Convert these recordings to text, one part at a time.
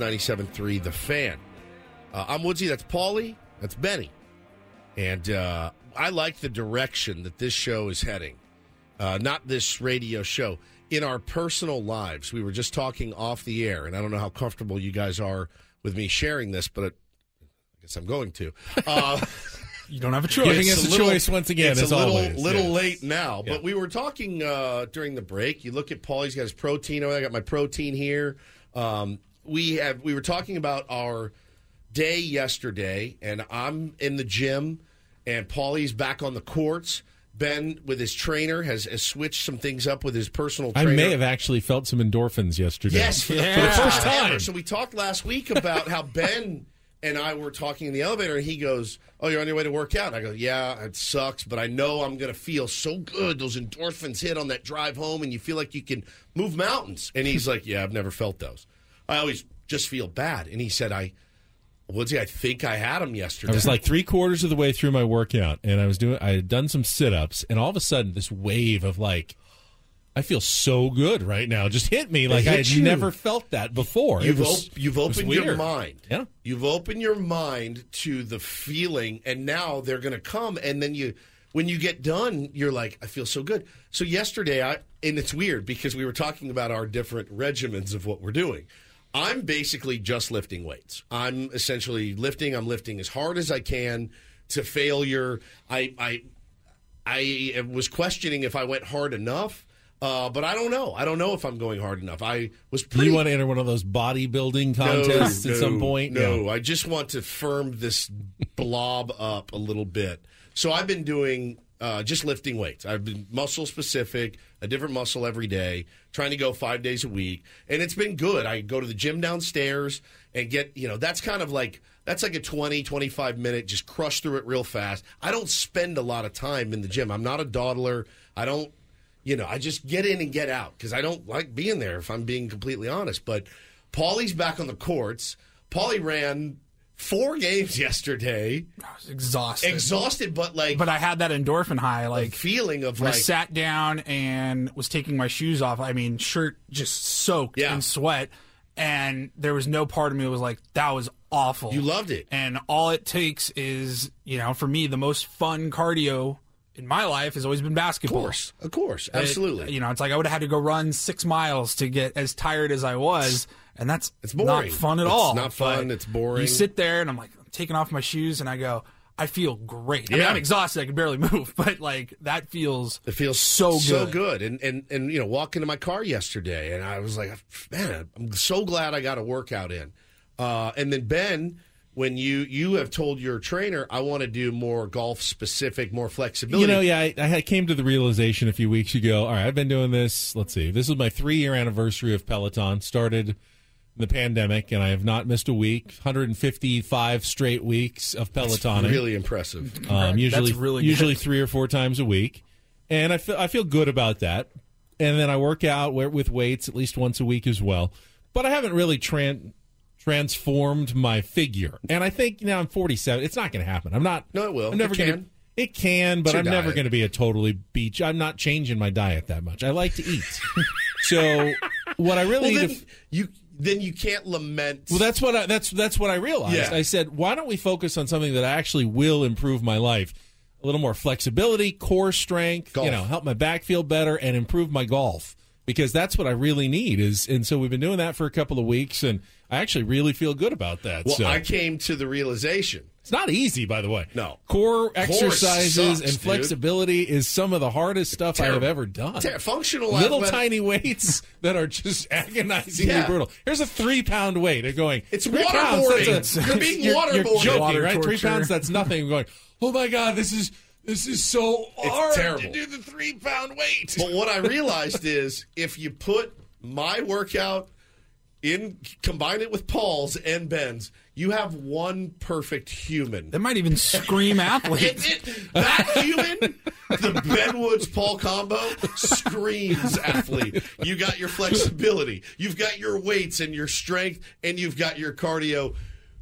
And 97.3 The Fan. Uh, I'm Woodsy. That's Paulie. That's Benny. And uh, I like the direction that this show is heading. Uh, not this radio show. In our personal lives, we were just talking off the air, and I don't know how comfortable you guys are with me sharing this, but it, I guess I'm going to. Uh, You don't have a choice. Giving us a little- choice once again, It's as a little, always, little yes. late now, Yeah. but we were talking uh, during the break. You look at Paul; he's got his protein. over there. I got my protein here. Um, we have. We were talking about our day yesterday, and I'm in the gym, and Paulie's back on the courts. Ben, with his trainer, has, has switched some things up with his personal I trainer. may have actually felt some endorphins yesterday. Yes, for the For the first time. ever. So we talked last week about how Ben and I were talking in the elevator, and he goes, "Oh, you're on your way to work out." And I go, "Yeah, it sucks, but I know I'm going to feel so good. Those endorphins hit on that drive home, and you feel like you can move mountains." And he's like, "Yeah, I've never felt those. I always just feel bad." And he said, "I." Woodsy, I think I had him yesterday. I was like three quarters of the way through my workout, and I was doing. I had done some sit ups, and all of a sudden, this wave of like, I feel so good right now just hit me. Like I hit had you. never felt that before. You've, was- op- you've opened your mind. Yeah. You've opened your mind to the feeling, and now they're going to come. And then you, when you get done, you're like, I feel so good. So yesterday, I and it's weird because we were talking about our different regimens of what we're doing. I'm basically just lifting weights. I'm essentially lifting. I'm lifting as hard as I can to failure. I I I was questioning if I went hard enough. Uh, but I don't know. I don't know if I'm going hard enough. I was pretty. you want to enter one of those bodybuilding contests No, at some point? No, Yeah. I just want to firm this blob up a little bit. So I've been doing uh, just lifting weights. I've been muscle specific, a different muscle every day, trying to go five days a week, and it's been good. I go to the gym downstairs and get you know that's kind of like that's like a 20 25 minute just crush through it real fast i don't spend a lot of time in the gym i'm not a dawdler i don't you know, I just get in and get out because I don't like being there if I'm being completely honest. But Paulie's back on the courts. Paulie ran four games yesterday, I was exhausted. exhausted, but like but I had that endorphin high. Like feeling of like I sat down and was taking my shoes off, I mean, shirt just soaked Yeah. in sweat, and there was no part of me that was like, that was awful. You loved it. And all it takes is, you know, for me, the most fun cardio in my life has always been basketball. of course, of course, It- absolutely. you know, it's like I would have had to go run six miles to get as tired as I was, and that's It's boring. not fun at It's all. not fun, But it's boring. You sit there, and I'm like, I'm taking off my shoes, and I go, I feel great. I mean, Yeah. I'm exhausted; I can barely move, but like that feels It feels so good. so good. And and and you know, walk into my car yesterday, and I was like, man, I'm so glad I got a workout in. Uh, and then Ben, when you you have told your trainer, I want to do more golf specific, more flexibility. You know, yeah, I, I came to the realization a few weeks ago. All right, I've been doing this. Let's see, this is my three year anniversary of Peloton. Started in the pandemic, and I have not missed a week. 155 straight weeks of Pelotoning. really impressive. um, usually, really good. usually three or four times a week, and I feel I feel good about that. And then I work out with weights at least once a week as well. But I haven't really tran- transformed my figure, and I think now I'm 47. It's not going to happen. I'm not. No, it will. I'm never It going can. to. It can, but I'm never going to be a totally beach. I'm not changing my diet that much. I like to eat. so what I really Well, need then to you then you can't lament. well, that's what I, that's that's what I realized. Yeah. I said, why don't we focus on something that actually will improve my life? A little more flexibility, core strength, Golf. you know, help my back feel better, and improve my golf because that's what I really need. Is and so we've been doing that for a couple of weeks, and I actually really feel good about that. well, so I came to the realization. It's not easy, by the way. No. core exercises sucks, and dude. flexibility is some of the hardest stuff I have ever done. Ter- functional Little athletic- tiny weights that are just agonizingly Yeah. brutal. Here's a three pound weight. They're going. It's three pounds, waterboarding. that's a- You're being you're, You're joking, Water right? Three pounds. That's nothing. I'm going. Oh my god, this is this is so hard terrible. to do the three pound weight. But what I realized is if you put my workout in, combine it with Paul's and Ben's, you have one perfect human. That might even scream athlete. It- it- that human, the Ben Woods Paul combo, screams athlete. You got your flexibility, you've got your weights and your strength, and you've got your cardio.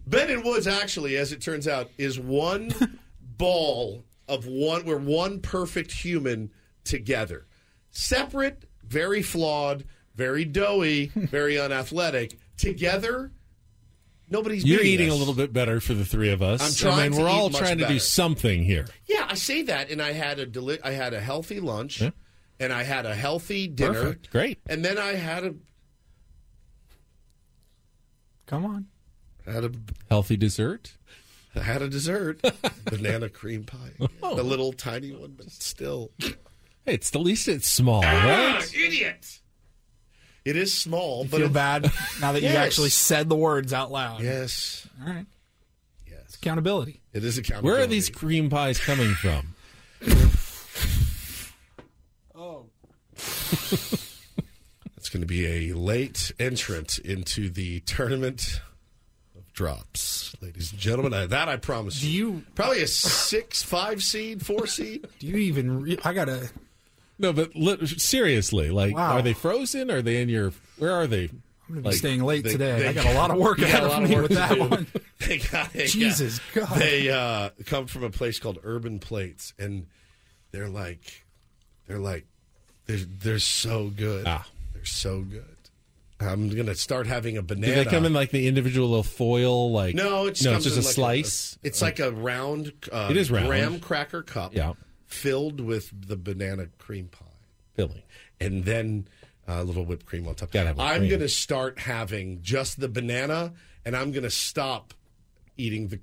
Ben and Woods actually, as it turns out, is one ball of one. We're one perfect human together, separate, very flawed, very doughy, very unathletic. Together, nobody's. You're beating eating a little bit better for the three of us. I'm trying I mean, to we're eat all much trying to do something here. Yeah, I say that, and I had a deli- I had a healthy lunch, Yeah. and I had a healthy dinner. Perfect. Great. And then I had a Come on. I had a Healthy dessert. I had a dessert, banana cream pie, Oh. the little tiny one, but still, Hey, it's the least it's small, Ah, right? idiot. It is small, but Feel it- bad now that you Yes. actually said the words out loud. Yes, All right. yes, Accountability. it is accountability. Where are these cream pies coming from? Oh. That's going to be a late entrant into the tournament of drops, ladies and gentlemen. I, that I promise Do you Probably a six, five seed, four seed. do you even re- I got to No, but li- seriously, like, Wow. are they frozen? Are they in your? Where are they? I'm going to be Like, staying late they- today. they- I got a lot of work ahead of me with that one. They got it. Jesus yeah. God. They uh, come from a place called Urban Plates, and they're like, they're like, they're they're so good. Ah. They're so good. I'm gonna start having a banana. Do they come in like the individual little foil? Like No, it's no, it's just a slice. it's like a round. Uh, It is round. graham cracker cup. Yeah. Filled with the banana cream pie. filling. and then uh, a little whipped cream on top. I'm going to start having just the banana, and I'm going to stop eating the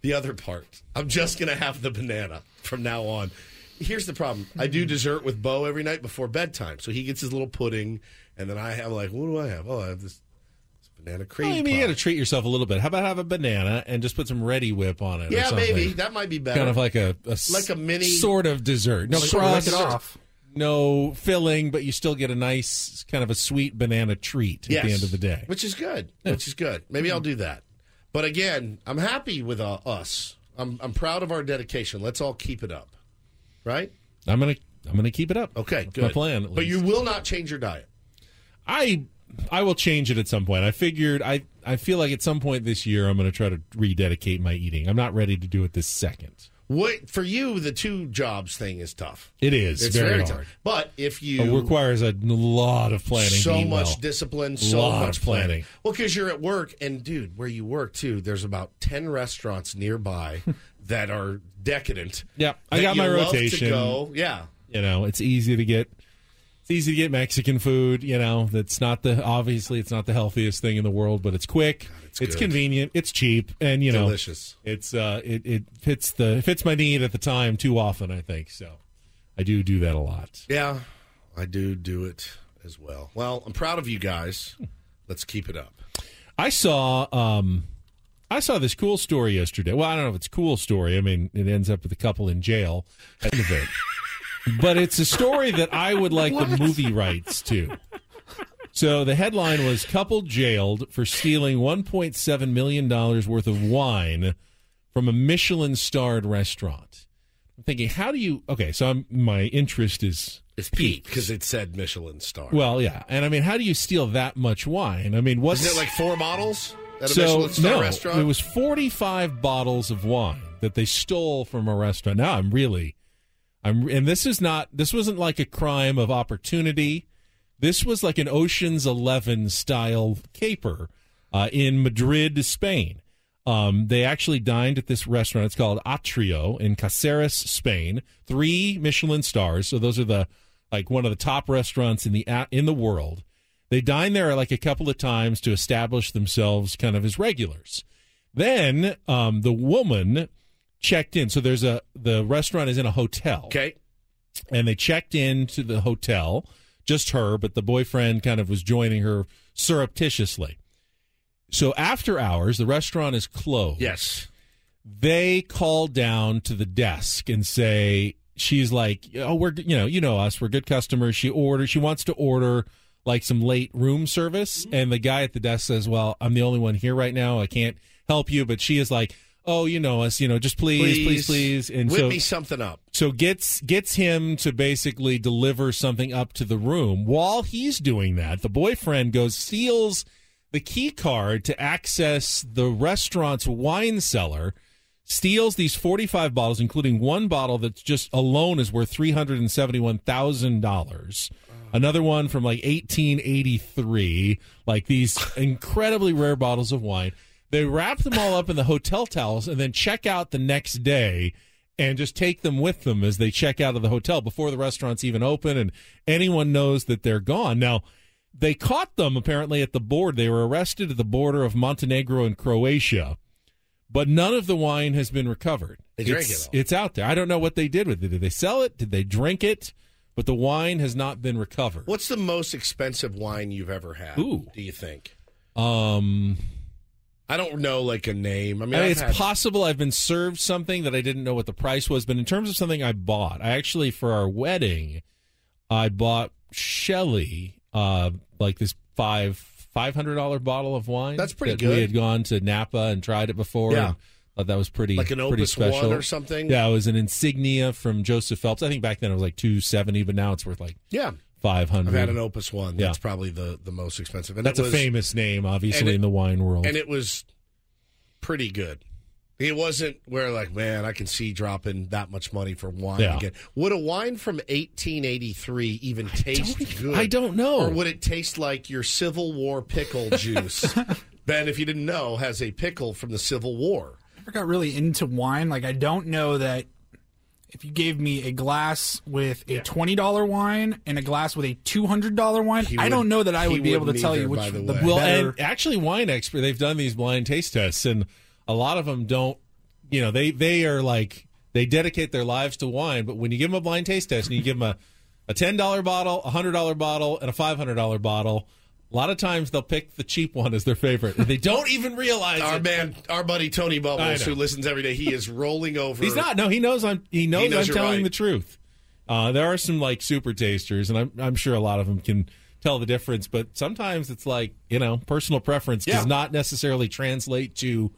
the other part. I'm just going to have the banana from now on. Here's the problem: I do dessert with Bo every night before bedtime, so he gets his little pudding, and then I have like, what do I have? Oh, I have this banana cream. Well, I mean, you got to treat yourself a little bit. How about have a banana and just put some Reddi-wip on it? or yeah, maybe that might be better. Kind of like a, a Like a mini- sort of dessert. No like it off. no filling, but you still get a nice kind of a sweet banana treat at the end of the day. which is good. Which is good. Maybe I'll do that. But again, I'm happy with uh, us. I'm I'm proud of our dedication. Let's all keep it up, right? I'm gonna I'm gonna keep it up. Okay, That's good. My plan. But you will not change your diet. I I will change it at some point. I figured I I feel like at some point this year I'm going to try to rededicate my eating. I'm not ready to do it this second. What for you? The two jobs thing is tough. It is It's very, very, hard. tough. But if you It requires a lot of planning. so much well. discipline, so Lot much of planning. Well, because you're at work, and dude, where you work too, there's about ten restaurants nearby that are decadent. Yeah, I got my rotation. Go. Yeah, You know, it's easy to get. It's easy to get Mexican food. You know, that's not the obviously it's not the healthiest thing in the world, but it's quick. it's it's convenient. It's cheap, and you know, delicious. It's uh, it it fits the fits my need at the time too often. I think so. I do do that a lot. Yeah, I do do it as well. Well, I'm proud of you guys. Let's keep it up. I saw um, I saw this cool story yesterday. Well, I don't know if it's a cool story. I mean, it ends up with a couple in jail at the end of it. but it's a story that I would like the movie rights to. So the headline was couple jailed for stealing 1.7 million dollars worth of wine from a Michelin starred restaurant. I'm thinking, how do you? Okay, so I'm, my interest is It's Pete because it said Michelin star. well, yeah, and I mean, how do you steal that much wine? I mean, what's isn't it like four bottles at a so Michelin star no, restaurant? it was 45 bottles of wine that they stole from a restaurant. Now I'm really, I'm, and this is not, this wasn't like a crime of opportunity. This was like an Ocean's Eleven style caper uh, in Madrid, Spain. Um, they actually dined at this restaurant. It's called Atrio in Caceres, Spain. Three Michelin stars. So those are the like one of the top restaurants in the in the world. They dined there like a couple of times to establish themselves kind of as regulars. Then um, the woman checked in. So there's a the restaurant is in a hotel okay. and they checked into the hotel, just her, but the boyfriend kind of was joining her surreptitiously. So after hours, the restaurant is closed. Yes. They call down to the desk and say, she's like, oh, we're, you know, you know us, we're good customers. She orders, she wants to order like some late room service. Mm-hmm. And the guy at the desk says, well, I'm the only one here right now. I can't help you. But she is like, oh, you know us, you know, just please, please, please. And whip so, me something up. so gets gets him to basically deliver something up to the room. While he's doing that, the boyfriend goes steals the key card to access the restaurant's wine cellar, steals these 45 bottles including one bottle that's just alone is worth $371,000. Another one from like 1883, like these incredibly rare bottles of wine. They wrap them all up in the hotel towels and then check out the next day and just take them with them as they check out of the hotel before the restaurant's even open and anyone knows that they're gone. Now, they caught them apparently at the board. They were arrested at the border of Montenegro and Croatia, but none of the wine has been recovered. They drank it's, it all. It's out there. I don't know what they did with it. Did they sell it? Did they drink it? But the wine has not been recovered. What's the most expensive wine you've ever had? Ooh. Do you think? Um, I don't know, like a name. I mean, I mean, it's had- possible I've been served something that I didn't know what the price was, but in terms of something I bought, I actually for our wedding, I bought Shelly, uh, like this five five hundred dollar bottle of wine. That's pretty that good. We had gone to Napa and tried it before. Yeah. thought that was pretty like an pretty special One or something. Yeah, it was an insignia from Joseph Phelps. I think back then it was like two seventy, but now it's worth like yeah. Five hundred. I've had an Opus One. Yeah. That's probably the the most expensive. And That's it a famous name, obviously, it- in the wine world. and it was pretty good. It wasn't where like, man, I can see dropping that much money for wine Yeah. again. Would a wine from 1883 even taste good? I don't know. Or would it taste like your Civil War pickle juice? ben, if you didn't know, has a pickle from the Civil War. I never got really into wine. Like I don't know that if you gave me a glass with a twenty dollar wine and a glass with a two hundred dollar wine, He I don't know that I would be able to tell you which by the the. Well, better. and actually, wine expert they've done these blind taste tests, and a lot of them don't. You know, they they are like they dedicate their lives to wine, but when you give them a blind taste test and you give them a a ten dollar bottle, a hundred dollar bottle, and a five hundred dollar bottle, a lot of times they'll pick the cheap one as their favorite. They don't even realize Our it. man, our buddy Tony Bubbles, who listens every day, he is rolling over. He's not. No, he knows. I'm. He knows, He knows I'm telling right. the truth. Uh, there are some like super tasters, and I'm I'm sure a lot of them can tell the difference. But sometimes it's like you know, personal preference Yeah. does not necessarily translate to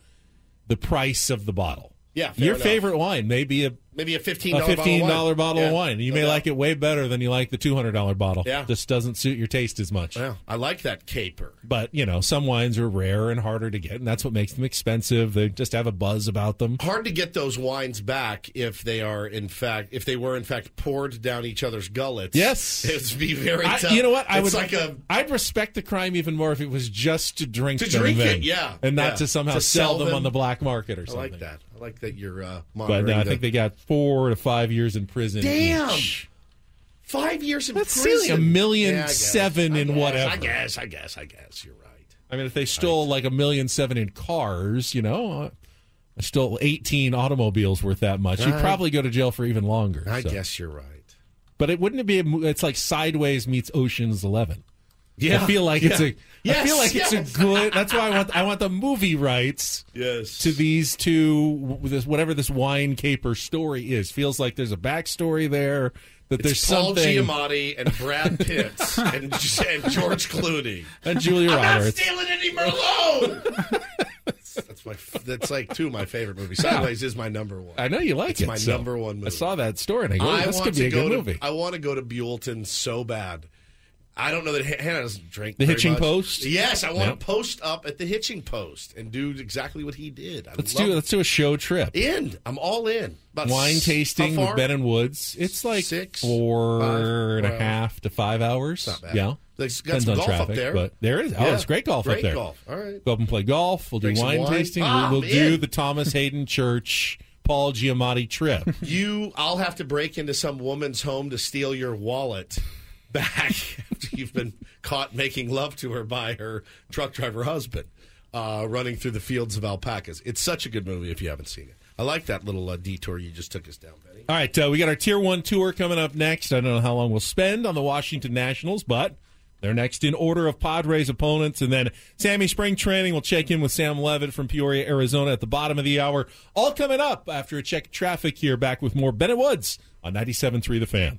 the price of the bottle. Yeah, your enough. favorite wine may be a maybe a fifteen a dollar fifteen dollar bottle of Yeah, wine. You no may doubt. like it way better than you like the two hundred dollar bottle. Yeah. just doesn't suit your taste as much. Yeah, I like that caper. But you know, some wines are rare and harder to get, and that's what makes them expensive. They just have a buzz about them. Hard to get those wines back if they are in fact if they were in fact poured down each other's gullets. Yes. it'd be very I- tough. you know what? I it's would like a I'd respect the crime even more if it was just to drink To drink then, it, yeah, and not yeah. to somehow To sell, sell them, them. on the black market or something. I like that. I like that you're uh, But monitoring. uh, I the- think they got four to five years in prison. Damn. each. five years in That's prison. silly. A million Yeah, seven in guess, whatever. I guess. I guess. I guess. You're right. I mean, if they stole like a million seven in cars, you know, uh, stole eighteen automobiles worth that much, you'd probably go to jail for even longer. I so. guess you're right. But it wouldn't it be? A, it's like Sideways meets Ocean's Eleven. Yeah. I feel like it's Yeah. a. I Yes, feel like yes. it's a good. That's why I want. I want the movie rights Yes. to these two. This whatever this wine caper story is feels like there's a backstory there. That there's It's Paul something. Giamatti and Brad Pitt and, and George Clooney. And Julia I'm not stealing any Merlot. that's my. That's like two of my favorite movies. Sideways is my number one. I know you like It's it. my so number one movie. I saw that story and I go, I this want could be to a go good to. movie. I want to go to Buellton so bad. I don't know that Hannah doesn't drink. The Hitching much. Post? Yes, I want Yep. to post up at the Hitching Post and do exactly what he did. I Let's do let's do a show trip. in. I'm all in. About Wine s- tasting with? Ben and Woods. It's like Six, four five, and a half to five hours. Not bad. Yeah, There's got depends some on golf up traffic, there. but there is. Oh, Yeah. it's great golf Great up there. golf. All right. Go up and play golf. We'll do Drink some wine, wine. tasting. Ah, we'll I'm do the Thomas Haden Church Paul Giamatti trip. You, I'll have to break into some woman's home to steal your wallet back after you've been caught making love to her by her truck driver husband, uh, running through the fields of alpacas. It's such a good movie if you haven't seen it. I like that little uh, detour you just took us down, Benny. All right, uh, we got our Tier One tour coming up next. I don't know how long we'll spend on the Washington Nationals, but they're next in order of Padres opponents, and then Sammy Spring Training. We'll check in with Sam Levitt from Peoria, Arizona, at the bottom of the hour. All coming up after a check traffic here. Back with more Ben and Woods on 97.3 The Fan.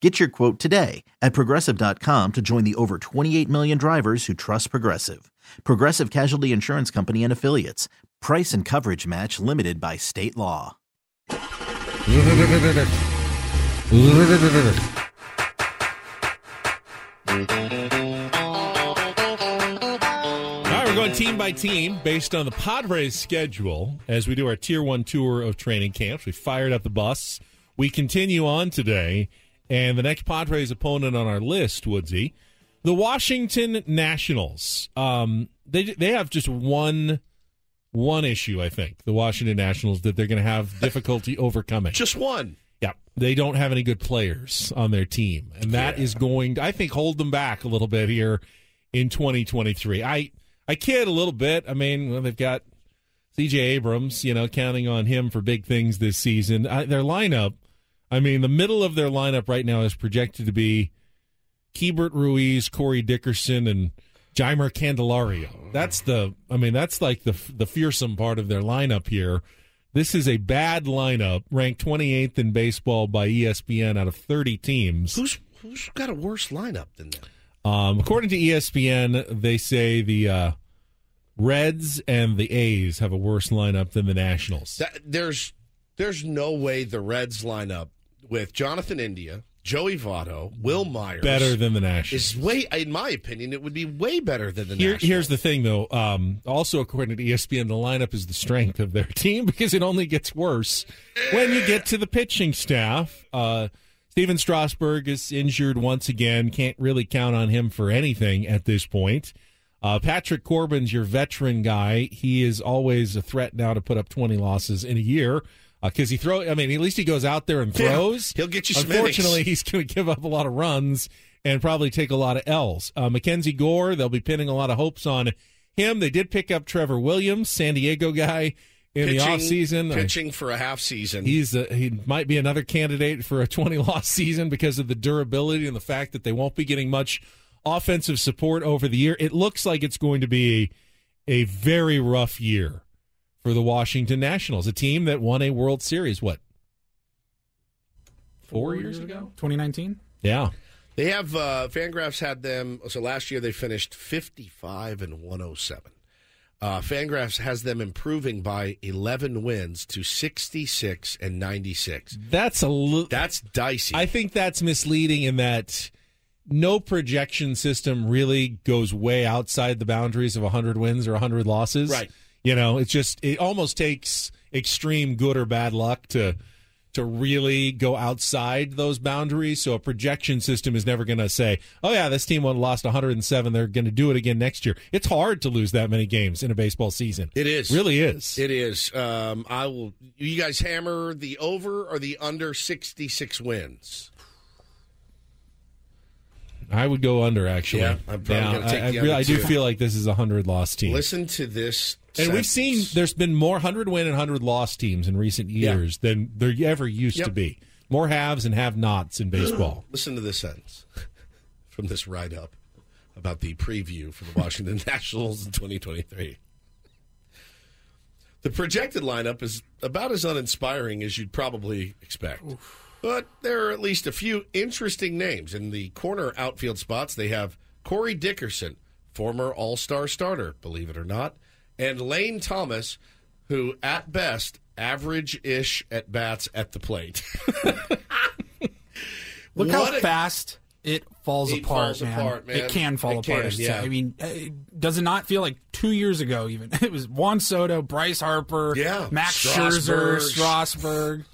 Get your quote today at progressive.com to join the over 28 million drivers who trust Progressive. Progressive Casualty Insurance Company and Affiliates. Price and coverage match limited by state law. All right, we're going team by team based on the Padres schedule as we do our tier one tour of training camps. We fired up the bus. We continue on today, and the next Padres opponent on our list, Woodsy, the Washington Nationals. Um, they they have just one one issue, I think. The Washington Nationals that they're going to have difficulty overcoming. Just one. Yeah, they don't have any good players on their team, and that is going, to, I think, hold them back a little bit here in 2023. I I kid a little bit. I mean, well, they've got C.J. Abrams, you know, counting on him for big things this season. I, their lineup, I mean, the middle of their lineup right now is projected to be Keibert Ruiz, Corey Dickerson, and Jeimer Candelario. That's the, I mean, that's like the the fearsome part of their lineup here. This is a bad lineup, ranked 28th in baseball by ESPN out of 30 teams. Who's who's got a worse lineup than them? Um, according to ESPN, they say the uh, Reds and the A's have a worse lineup than the Nationals. That, there's there's no way the Reds lineup with Jonathan India, Joey Votto, Wil Myers Better than the Nationals. is way. In my opinion, it would be way better than the Here, Nationals. here's the thing, though. Um, also, according to ESPN, the lineup is the strength of their team because it only gets worse when you get to the pitching staff. Uh, Stephen Strasburg is injured once again. Can't really count on him for anything at this point. Uh, Patrick Corbin's your veteran guy. He is always a threat now to put up 20 losses in a year because he throw. I mean, at least he goes out there and Yeah, throws. he'll get you Unfortunately, he's going to give up a lot of runs and probably take a lot of L's. Uh, Mackenzie Gore, they'll be pinning a lot of hopes on him. They did pick up Trevor Williams, San Diego guy, in the pitching, offseason. pitching for a half season. He's a, he might be another candidate for a 20 loss season because of the durability and the fact that they won't be getting much offensive support over the year. It looks like it's going to be a very rough year for the Washington Nationals, a team that won a World Series what? 4 years ago? 2019. Yeah. They have uh, Fangraphs had them. So last year they finished 55 and 107. Uh, Fangraphs has them improving by 11 wins to 66 and 96. That's a li- That's dicey. I think that's misleading in that no projection system really goes way outside the boundaries of 100 wins or 100 losses. Right. You know, it's just it almost takes extreme good or bad luck to to really go outside those boundaries. So a projection system is never going to say, "Oh yeah, this team won lost 107, they're going to do it again next year." It's hard to lose that many games in a baseball season. it is. really is. It is. Um, I will. You guys hammer the over or the under 66 wins? I would go under actually. Yeah, I'm probably gonna take I, I the really- under, I do too. feel like this is a 100 loss team. Listen to this. And we've seen there's been more 100 win and 100 loss teams in recent years than there ever used to be. More haves and have nots in baseball. Listen to this sentence from this write up about the preview for the Washington Nationals in 2023. The projected lineup is about as uninspiring as you'd probably expect. But there are at least a few interesting names. In the corner outfield spots, they have Corey Dickerson, former All Star starter, believe it or not, and Lane Thomas, who at best average ish at bats at the plate. Look What how a- fast it falls It apart, falls man. apart, man. It can fall It apart. can, I yeah. I mean, uh, does it not feel like two years ago? Even it was Juan Soto, Bryce Harper, Yeah. Max Strasburg. Scherzer, Strasburg.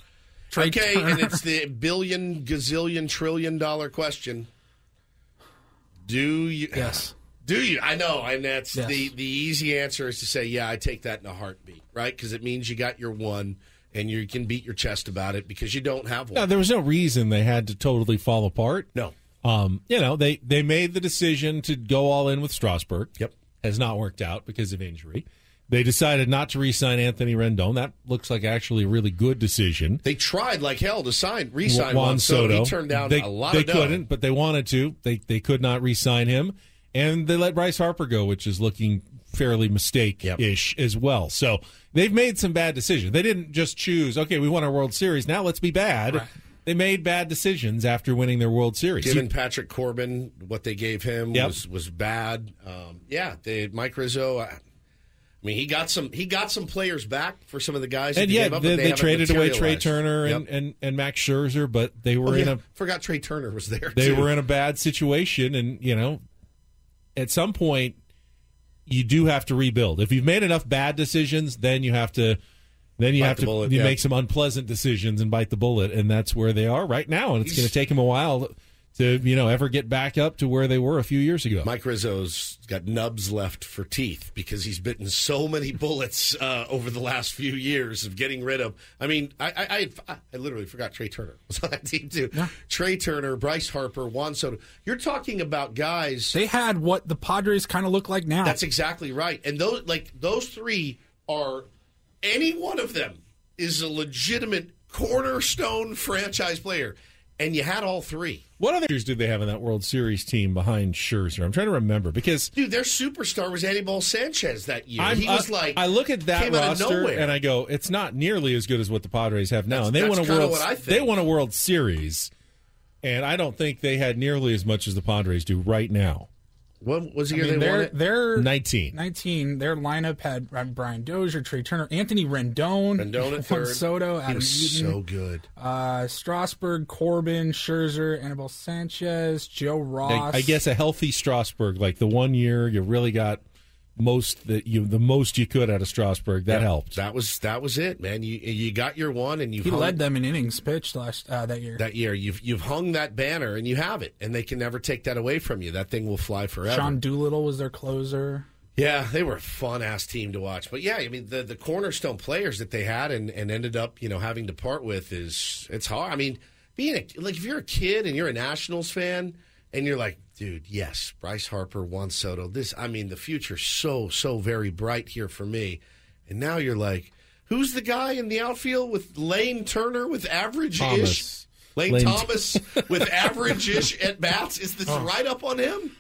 Okay, Turner. and it's the billion, gazillion, trillion dollar question. Do you? Yes. Do you? I know, and that's Yes. the the easy answer is to say, yeah, I take that in a heartbeat, right? Because it means you got your one, and you can beat your chest about it because you don't have one. Yeah, there was no reason they had to totally fall apart. no. Um, you know, they they made the decision to go all in with Strasburg. Yep. Has not worked out because of injury. They decided not to re-sign Anthony Rendon. That looks like actually a really good decision. They tried like hell to sign, re-sign Juan Juan Soto. He turned down they, a lot They of dough. couldn't, but they wanted to. They they could not re-sign him, and they let Bryce Harper go, which is looking fairly mistake-ish as well. So they've made some bad decisions. They didn't just choose, okay, we won our World Series, now let's be bad. they made bad decisions after winning their World Series. Given Patrick Corbin what they gave him Yep. was was bad. Um, yeah, they, Mike Rizzo. I, I mean, he got some he got some players back for some of the guys. and yeah, gave up, they, but they traded away Trey. Turner and, Yep. and, and Max Scherzer, but they were Oh, in yeah, a forgot Trey Turner was there. they too. were in a bad situation, and you know, at some point, you do have to rebuild. If you've made enough bad decisions, then you have to. Then you Bite have to bullet, you yeah. make some unpleasant decisions and bite the bullet, and that's where they are right now. And it's going to take them a while to you know ever get back up to where they were a few years ago. Mike Rizzo's got nubs left for teeth because he's bitten so many bullets uh, over the last few years of getting rid of. I mean, I I, I, I literally forgot Trey Turner was on that team too. Trey Turner, Bryce Harper, Juan Soto. You're talking about guys. They had what the Padres kind of look like now. That's exactly right. And those like those three are any one of them is a legitimate cornerstone franchise player. And you had all three. What other years did they have in that World Series team behind Scherzer? I'm trying to remember because Dude, their superstar was Anibal Sanchez that year. I'm- he was I- like I look at that came out of roster and I go, it's not nearly as good as what the Padres have now. That's- and they won a world. what I think. They won a World Series, and I don't think they had nearly as much as the Padres do right now. What was the I mean, they won their it? their 19. 19, Their lineup had Brian Dozier, Trey Turner, Anthony Rendon, Rendon at Juan third. Soto, he was Eaton, so good. uh, Strasburg, Corbin, Scherzer, Anibal Sanchez, Joe I, Ross. I guess a healthy Strasburg, like the one year you really got most that you the most you could out of Strasburg. That Yeah, helped. That was that was it, man. You you got your one, and you he led them in innings pitched last uh, that year. that year. You've you've hung that banner, and you have it, and they can never take that away from you. That thing will fly forever. Sean Doolittle was their closer. Yeah, they were a fun ass team to watch. But yeah, I mean the the cornerstone players that they had and, and ended up, you know, having to part with is it's hard. I mean, being a, like if you're a kid and you're a Nationals fan and you're like, dude, yes, Bryce Harper, Juan Soto, this I mean, the future's so, so very bright here for me. And now you're like, who's the guy in the outfield with Lane Turner with average ish? Lane, Lane- Thomas with average ish at bats? Is this right up on him?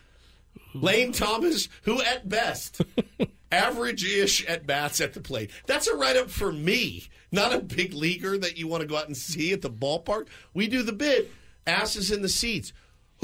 Lane Thomas, who at best average ish at bats at the plate. That's a write up for me, not a big leaguer that you want to go out and see at the ballpark. We do the bit, asses in the seats.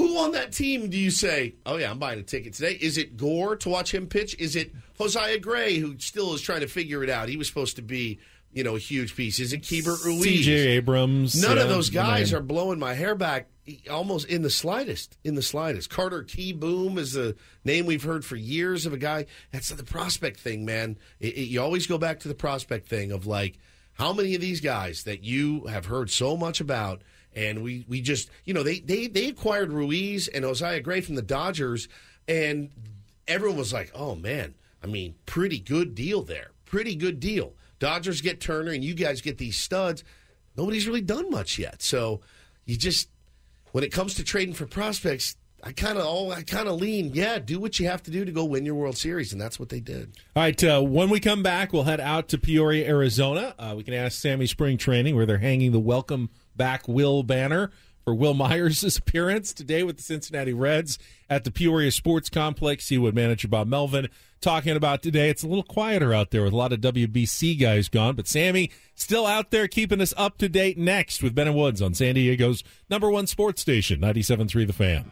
Who on that team do you say, oh, yeah, I'm buying a ticket today? Is it Gore to watch him pitch? Is it Josiah Gray, who still is trying to figure it out? He was supposed to be, you know, a huge piece. Is it Keibert Ruiz? C.J. Abrams. None of those guys are blowing my hair back almost in the slightest. In the slightest. Carter Kieboom is the name we've heard for years of a guy. That's the prospect thing, man. It- it- you always go back to the prospect thing of like, how many of these guys that you have heard so much about, and we, we just, you know, they, they, they acquired Ruiz and Josiah Gray from the Dodgers, and everyone was like, oh, man, I mean, pretty good deal there. Pretty good deal. Dodgers get Turner, and you guys get these studs. Nobody's really done much yet. So you just, when it comes to trading for prospects, I kind of all I kind of lean, yeah, do what you have to do to go win your World Series, and that's what they did. All right, uh, when we come back, we'll head out to Peoria, Arizona. Uh, we can ask Sammy Spring Training where they're hanging the welcome back Will banner for Wil Myers' appearance today with the Cincinnati Reds at the Peoria Sports Complex. What manager Bob Melvin talking about today. It's a little quieter out there with a lot of WBC guys gone, but Sammy still out there keeping us up to date next with Ben and Woods on San Diego's number one sports station, 97.3 The Fan.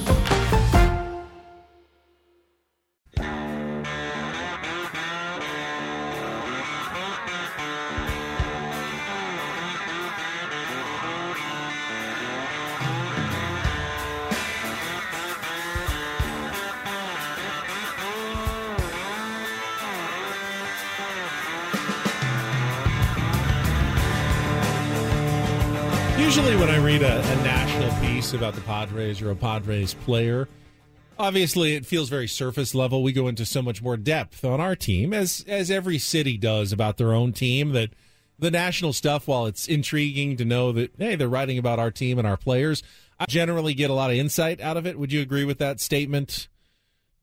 Usually, when I read a, a national piece about the Padres or a Padres player, obviously it feels very surface level. We go into so much more depth on our team, as as every city does about their own team. That the national stuff, while it's intriguing to know that hey, they're writing about our team and our players, I generally get a lot of insight out of it. Would you agree with that statement?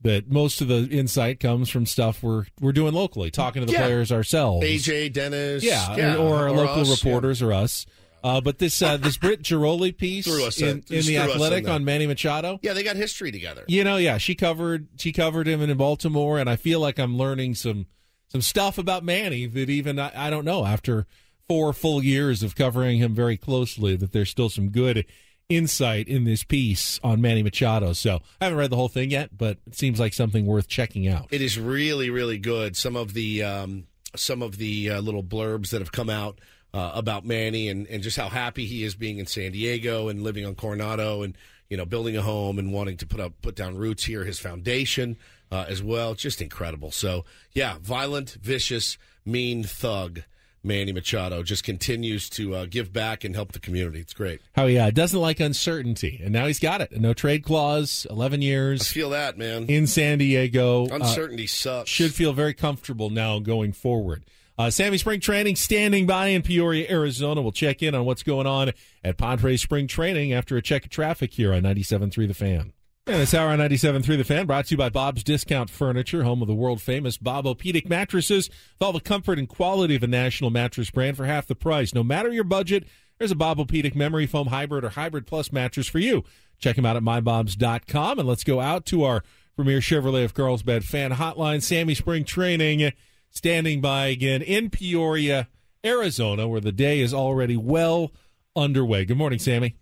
That most of the insight comes from stuff we're we're doing locally, talking to the Yeah. players ourselves. AJ Dennis, Yeah, or, our local us, yeah. reporters or us. Uh, but this uh, this Britt Ghiroli piece us in- in, the us in Athletic on Manny Machado. Yeah, they got history together. You know, yeah, she covered she covered him in Baltimore, and I feel like I'm learning some some stuff about Manny that even I, I don't know after four full years of covering him very closely that there's still some good insight in this piece on Manny Machado. So I haven't read the whole thing yet, but it seems like something worth checking out. It is really, really good. Some of the um, some of the uh, little blurbs that have come out uh, about Manny and, and just how happy he is being in San Diego and living on Coronado and you know building a home and wanting to put up put down roots here. His foundation uh, as well, just incredible. So yeah, violent, vicious, mean thug. Manny Machado just continues to uh, give back and help the community. It's great. How he uh, doesn't like uncertainty, and now he's got it. A no trade clause, eleven I years feel that, man. in San Diego. Uh, Uncertainty sucks. should feel very comfortable now going forward. Uh, Sammy Spring Training standing by in Peoria, Arizona. We'll check in on what's going on at Padres Spring Training after a check of traffic here on 97.3 The Fan. And this hour on 97.3 The Fan brought to you by Bob's Discount Furniture, home of the world famous Bob-O-Pedic mattresses with all the comfort and quality of a national mattress brand for half the price. No matter your budget, there's a Bob-O-Pedic Memory Foam Hybrid or Hybrid Plus mattress for you. Check them out at mybobs.com. And let's go out to our premier Chevrolet of Carlsbad fan hotline, Sammy Spring Training, standing by again in Peoria, Arizona, where the day is already well underway. Good morning, Sammy.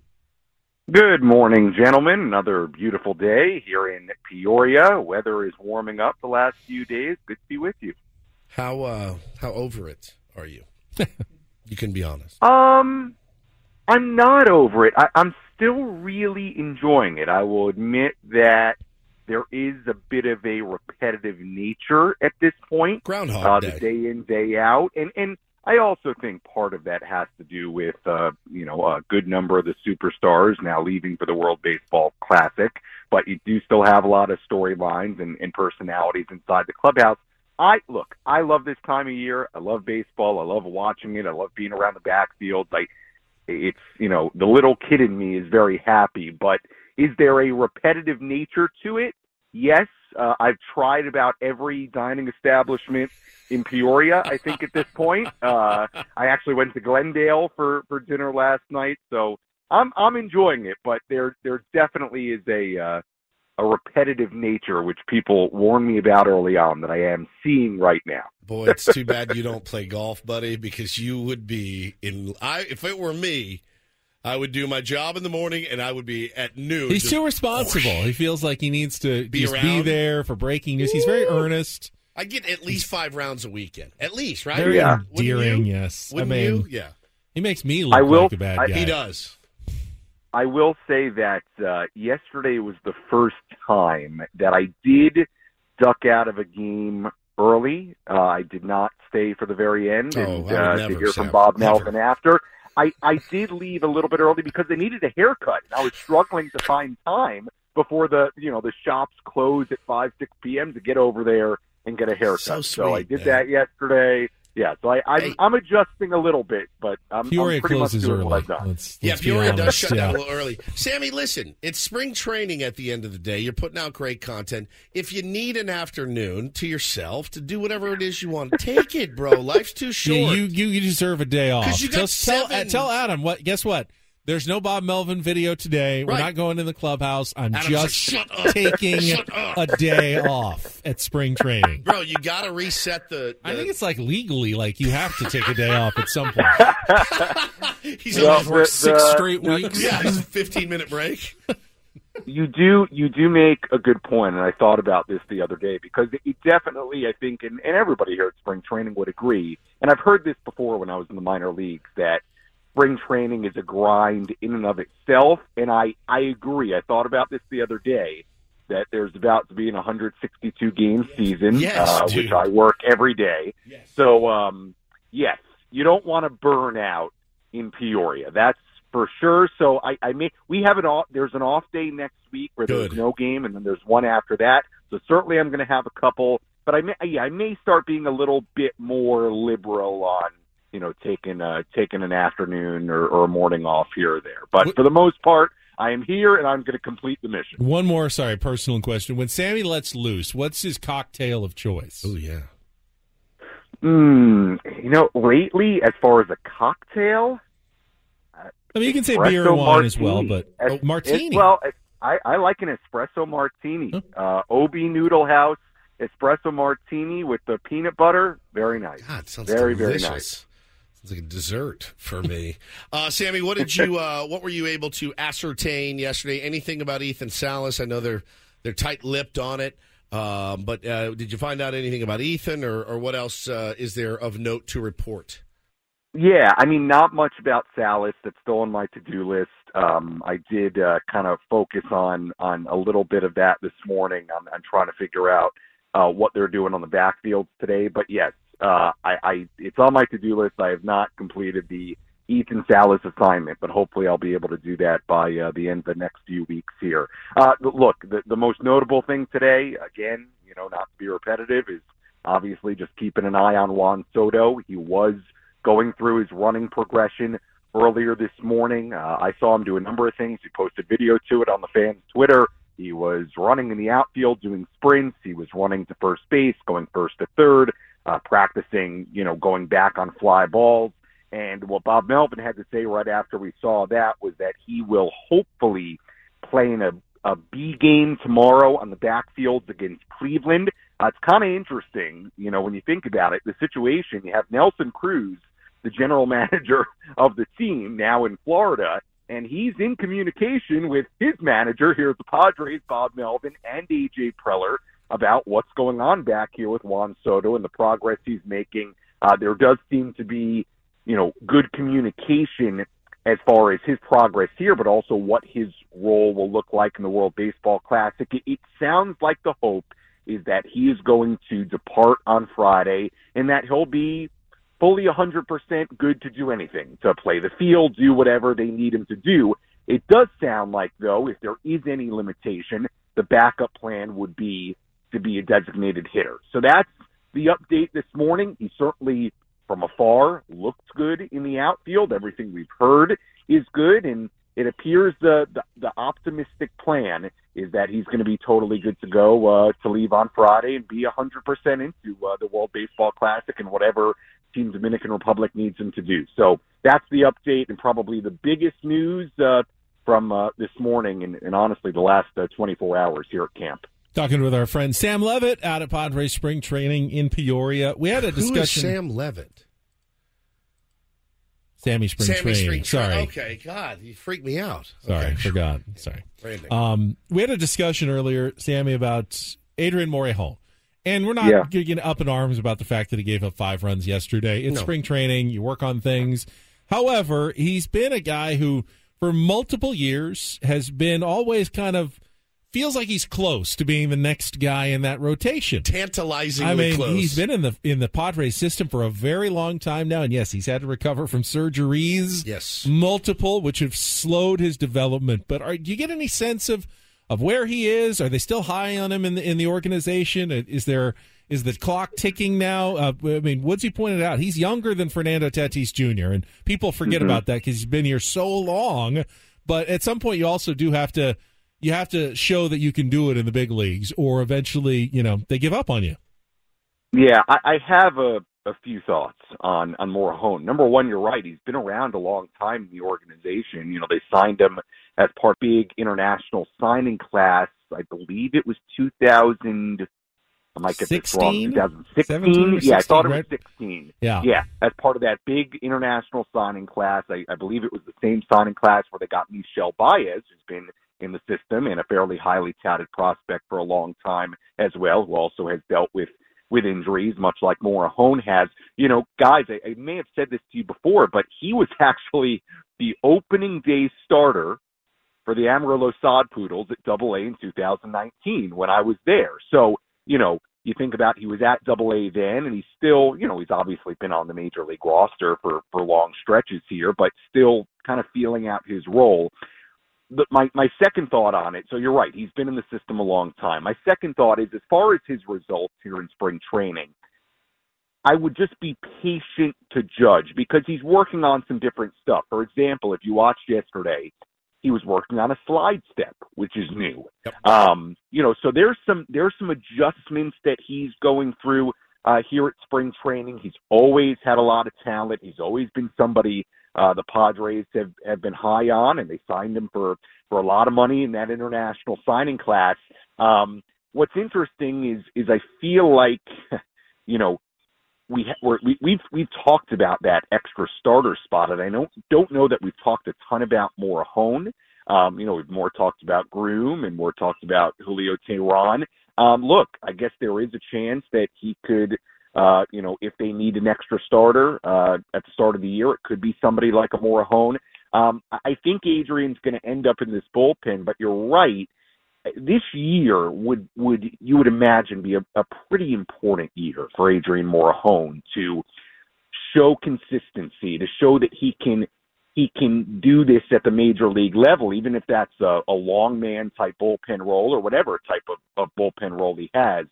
Good morning, gentlemen. Another beautiful day here in Peoria. Weather is warming up the last few days. Good to be with you. How uh, how over it are you? you can be honest. Um, I'm not over it. I, I'm still really enjoying it. I will admit that there is a bit of a repetitive nature at this point. Groundhog uh, Day. day in, day out, and and I also think part of that has to do with uh, you know a good number of the superstars now leaving for the World Baseball Classic, but you do still have a lot of storylines and, and personalities inside the clubhouse. I look, I love this time of year. I love baseball. I love watching it. I love being around the backfield. Like it's you know the little kid in me is very happy, but is there a repetitive nature to it? Yes, uh, I've tried about every dining establishment in Peoria. I think at this point, uh, I actually went to Glendale for for dinner last night, so I'm I'm enjoying it. But there there definitely is a uh, a repetitive nature which people warned me about early on that I am seeing right now. Boy, it's too bad you don't play golf, buddy, because you would be in. I if it were me, I would do my job in the morning and I would be at noon. He's just- too responsible. He feels like he needs to Be just be there for breaking news. He's very earnest, I get at least five rounds a weekend, at least, right? very Yeah. Wouldn't endearing. you? Yes, Wouldn't I mean, you? Yeah, he makes me look I will- like a bad I- guy. he does. I will say that uh, yesterday was the first time that I did duck out of a game early. Uh, I did not stay for the very end Oh, and uh, never, to hear from Bob Melvin after. I, I did leave a little bit early because they needed a haircut. And I was struggling to find time before the you know the shops close at five six p.m. to get over there and get a haircut. So I did man. that yesterday. Yeah. So I, I'm, I'm adjusting a little bit, but I'm, Peoria I'm pretty much doing early. what I've done. Let's, Yeah, let's be Peoria does shut yeah. down a little early. Sammy, listen, it's spring training at the end of the day. You're putting out great content. If you need an afternoon to yourself to do whatever it is you want, take it, bro. Life's too short. Yeah, you, you you deserve a day off. you got Just tell, seven- uh, tell Adam what. Guess what? There's no Bob Melvin video today. We're not going in the clubhouse. I'm Adam's like, just "Shut up. taking Shut up." a day off at spring training. Bro, you got to reset the. I think it's like legally, like you have to take a day off at some point. He's Well, only worked six the- straight weeks. Yeah, it's a 15 minute break. you do you do make a good point, and I thought about this the other day because it definitely I think, and, and everybody here at spring training would agree, and I've heard this before when I was in the minor leagues that spring training is a grind in and of itself, and I I agree. I thought about this the other day that there's about to be an 162 game season, Yes, uh, which I work every day. So um, yes, you don't want to burn out in Peoria. That's for sure. So I, I may we have an off. There's an off day next week where there's no game, and then there's one after that. So certainly I'm going to have a couple. But I may yeah, I may start being a little bit more liberal on you know taking uh taking an afternoon or, or a morning off here or there. But for the most part, I am here and I'm going to complete the mission. One more, sorry, personal question. When Sammy lets loose, what's his cocktail of choice? Oh yeah. Hmm. You know, lately, as far as a cocktail, I mean, you can say beer espresso and wine as well, but Es- oh, martini. es- well, es- I, I like an espresso martini. Uh, Obi Noodle House espresso martini with the peanut butter. Very nice. God, sounds very delicious. very nice. Sounds like a dessert for me. uh, Sammy, what did you? Uh, what were you able to ascertain yesterday? Anything about Ethan Salas? I know they're they're tight-lipped on it, um, but uh, did you find out anything about Ethan, or, or what else uh, is there of note to report? Yeah, I mean, not much about Salas. That's still on my to-do list. Um, I did uh, kind of focus on on a little bit of that this morning. I'm, I'm trying to figure out uh, what they're doing on the backfields today. But yes, uh, I, I it's on my to-do list. I have not completed the Ethan Salas assignment, but hopefully I'll be able to do that by uh, the end of the next few weeks here. Uh, look, the, the most notable thing today, again, you know, not to be repetitive, is obviously just keeping an eye on Juan Soto. He was going through his running progression earlier this morning. Uh, I saw him do a number of things. He posted video to it on the fans' Twitter. He was running in the outfield doing sprints. He was running to first base, going first to third, uh, practicing, you know, going back on fly balls. And what Bob Melvin had to say right after we saw that was that he will hopefully play in a, a B game tomorrow on the backfields against Cleveland. Uh, it's kind of interesting, you know, when you think about it. The situation you have Nelson Cruz, the general manager of the team now in Florida, and he's in communication with his manager here at the Padres, Bob Melvin, and AJ Preller about what's going on back here with Juan Soto and the progress he's making. Uh, there does seem to be, you know, good communication as far as his progress here, but also what his role will look like in the World Baseball Classic. It, it sounds like the hope is that he is going to depart on Friday and that he'll be fully 100% good to do anything, to play the field, do whatever they need him to do. It does sound like, though, if there is any limitation, the backup plan would be to be a designated hitter. So that's the update this morning. He certainly, from afar, looked good in the outfield. Everything we've heard is good, and it appears the, the, the optimistic plan is that he's going to be totally good to go uh, to leave on Friday and be 100% into uh, the World Baseball Classic and whatever Team Dominican Republic needs him to do. So that's the update and probably the biggest news uh, from uh, this morning and, and honestly the last uh, 24 hours here at camp. Talking with our friend Sam Levitt out at Padres Spring Training in Peoria. We had a discussion Who is. Sam Levitt? Sammy Spring Sammy Training. Spring Tra- Sorry. Okay, God, you freaked me out. Sorry, Okay. forgot. Sorry. Um, we had a discussion earlier, Sammy, about Adrian Morejon. And we're not Yeah. going to get up in arms about the fact that he gave up five runs yesterday. It's No. spring training. You work on things. However, he's been a guy who, for multiple years, has been always kind of feels like he's close to being the next guy in that rotation. Tantalizingly I mean, close. he's been in the in the Padres system for a very long time now, and yes, he's had to recover from surgeries, Yes. multiple, which have slowed his development. But are, do you get any sense of of where he is? Are they still high on him in the in the organization? Is there Is the clock ticking now? Uh, I mean, Woodsy pointed out he's younger than Fernando Tatis Jr. and people forget Mhm. about that because he's been here so long. But at some point, you also do have to you have to show that you can do it in the big leagues, or eventually, you know, they give up on you. Yeah, I, I have a, a few thoughts on on Morejon. Number one, you're right. He's been around a long time in the organization. You know, they signed him as part of big international signing class. I believe it was 2000. I might get this wrong. 2016. yeah, I thought 16, it was 16. Yeah. Yeah, as part of that big international signing class. I, I believe it was the same signing class where they got Michel Baez, who's been in the system and a fairly highly touted prospect for a long time as well, who also has dealt with with injuries, much like Morejon has. You know, guys, I, I may have said this to you before, but he was actually the opening day starter for the Amarillo Sod Poodles at Double A in 2019 when I was there. So, you know, you think about he was at Double A then, and he's still, you know, he's obviously been on the major league roster for for long stretches here, but still kind of feeling out his role. But my my second thought on it, so you're right, he's been in the system a long time. My second thought is as far as his results here in spring training, I would just be patient to judge because he's working on some different stuff. For example, if you watched yesterday, he was working on a slide step, which is new. Um, you know, so there's some there's some adjustments that he's going through uh, here at spring training. He's always had a lot of talent. He's always been somebody uh, the Padres have have been high on, and they signed him for for a lot of money in that international signing class. Um, what's interesting is is I feel like, you know, we ha- we're, we we've we've talked about that extra starter spot, and I don't don't know that we've talked a ton about Morejon. Um, you know, we've more talked about Groome and more talked about Julio Teheran. Um, look, I guess there is a chance that he could, uh, you know, if they need an extra starter uh, at the start of the year, it could be somebody like a Morejon. Um, I think Adrian's going to end up in this bullpen, but you're right. This year would would you would imagine be a, a pretty important year for Adrian Morejon to show consistency, to show that he can he can do this at the major league level, even if that's a, a long man type bullpen role or whatever type of, of bullpen role he has.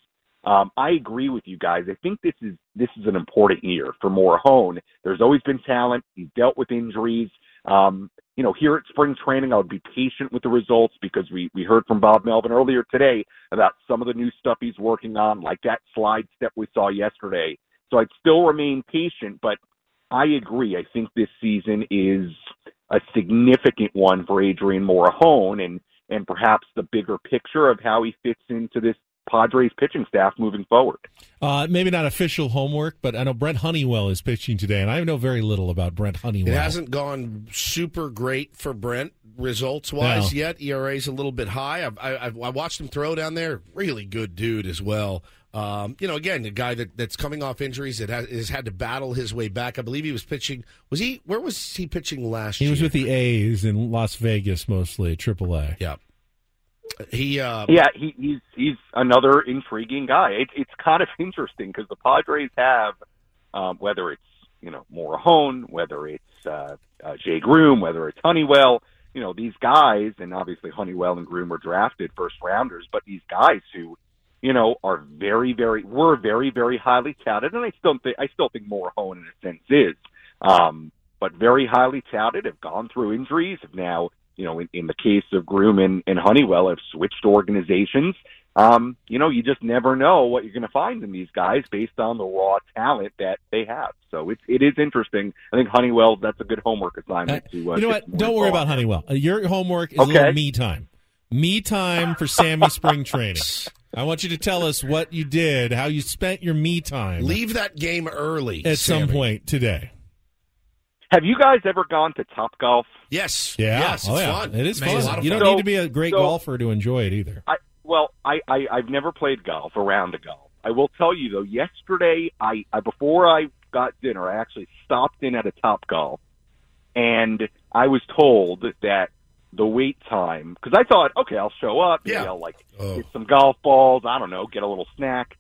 Um, I agree with you guys. I think this is this is an important year for Morejon. There's always been talent. He's dealt with injuries. Um, you know, here at spring training, I would be patient with the results because we we heard from Bob Melvin earlier today about some of the new stuff he's working on, like that slide step we saw yesterday. So I'd still remain patient, but I agree. I think this season is a significant one for Adrian Morejon and and perhaps the bigger picture of how he fits into this Padres pitching staff moving forward. Uh, maybe not official homework, but I know Brent Honeywell is pitching today, and I know very little about Brent Honeywell. It hasn't gone super great for Brent results wise No. yet. ERA's a little bit high. I've, I, I've, I watched him throw down there. Really good dude as well. Um, you know, again, a guy that, that's coming off injuries that has, has had to battle his way back. I believe he was pitching. Was he? Where was he pitching last He year? was with the A's in Las Vegas mostly, AAA. Yeah. He. Uh, Yeah, he, he's he's another intriguing guy. It, it's kind of interesting because the Padres have, um, whether it's you know Morejon, whether it's uh, uh, Jay Groome, whether it's Honeywell, you know these guys, and obviously Honeywell and Groome were drafted first rounders, but these guys who, you know, are very very were very very highly touted, and I still think I still think Morejon in a sense is, um, but very highly touted, have gone through injuries, have now you know, in, in the case of Groome and, and Honeywell, have switched organizations. Um, you know, you just never know what you're going to find in these guys based on the raw talent that they have. So it's it is interesting. I think Honeywell that's a good homework assignment to. Uh, you know what? Don't worry about. Honeywell. Uh, Your homework is a Okay. little me time. Me time for Sammy spring training. I want you to tell us what you did, how you spent your me time leave that game early at some point today. Have you guys ever gone to Topgolf? Yes. Yeah, Yes, it's oh yeah, fun. it is Man, it's a lot fun. You don't fun. need to be a great So- golfer to enjoy it either. I well, I, I I've never played golf around the golf. I will tell you though, yesterday I, I before I got dinner, I actually stopped in at a Topgolf, and I was told that the wait time because I thought, okay, I'll show up, maybe Yeah. I'll like Oh. get some golf balls, I don't know, get a little snack.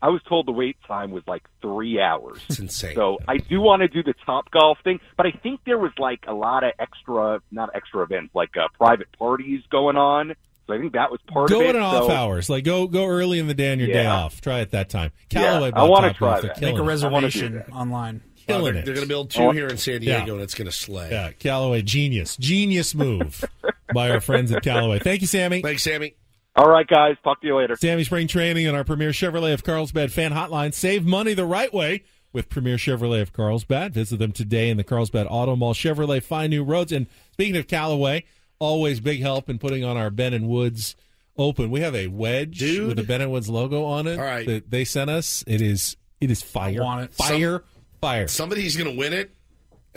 I was told the wait time was like three hours. It's insane. So I do want to do the Topgolf thing, but I think there was like a lot of extra, not extra events, like uh, private parties going on. So I think that was part Go of at it. an off So- hours. Like go go early in the day on your day off. Try it that time. Yeah, Callaway I wanna try that. Make a reservation online. Killing they're it. they're going to build two here in San Yeah. Diego, and it's going to slay. Yeah, Callaway genius, genius move by our friends at Callaway. Thank you, Sammy. Thanks, Sammy. All right, guys. Talk to you later. Sammy Spring Training on our Premier Chevrolet of Carlsbad fan hotline. Save money the right way with Premier Chevrolet of Carlsbad. Visit them today in the Carlsbad Auto Mall. Chevrolet, find new roads. And speaking of Callaway, always big help in putting on our Ben and Woods Open. We have a wedge Dude. with the Ben and Woods logo on it. All right. that they sent us. It is it is fire, want it. fire, fire. Somebody's going to win it,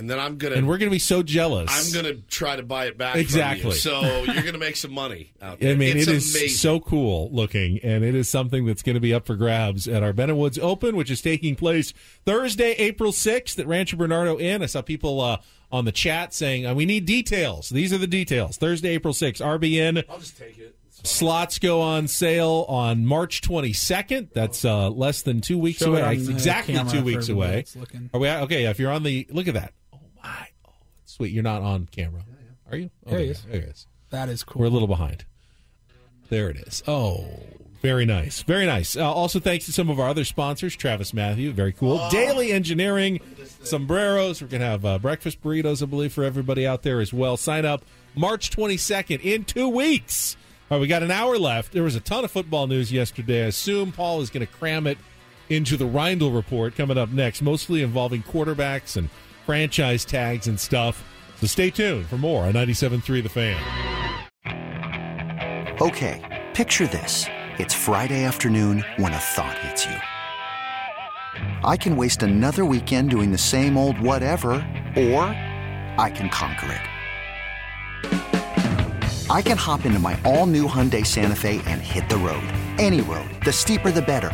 and then I'm going to. And we're going to be so jealous. I'm going to try to buy it back. from Exactly. you. So you're going to make some money out there. I mean, it's it is amazing. so cool looking, and it is something that's going to be up for grabs at our Ben Woods Open, which is taking place Thursday, April 6th at Rancho Bernardo Inn. I saw people uh, on the chat saying, uh, we need details. These are the details. Thursday, April 6th, RBN. I'll just take it. Slots go on sale on March 22nd. That's uh, less than two weeks Show away. on It's the exactly two weeks away. that's looking. Are we okay? If you're on the look at that. Oh my! Oh, sweet. You're not on camera. Are you? There he Okay, is. There he is. That is cool. We're a little behind. There it is. Oh, very nice. Very nice. Uh, also, thanks to some of our other sponsors Travis Mathew, very cool. Daily Engineering, sombreros. We're going to have uh, breakfast burritos, I believe, for everybody out there as well. Sign up March 22nd in two weeks. All right, we got an hour left. There was a ton of football news yesterday. I assume Paul is going to cram it into the Reindl report coming up next, mostly involving quarterbacks and franchise tags and stuff. So stay tuned for more on 97.3 The Fan. Okay, picture this. It's Friday afternoon when a thought hits you. I can waste another weekend doing the same old whatever, or I can conquer it. I can hop into my all new Hyundai Santa Fe and hit the road. Any road. The steeper, the better.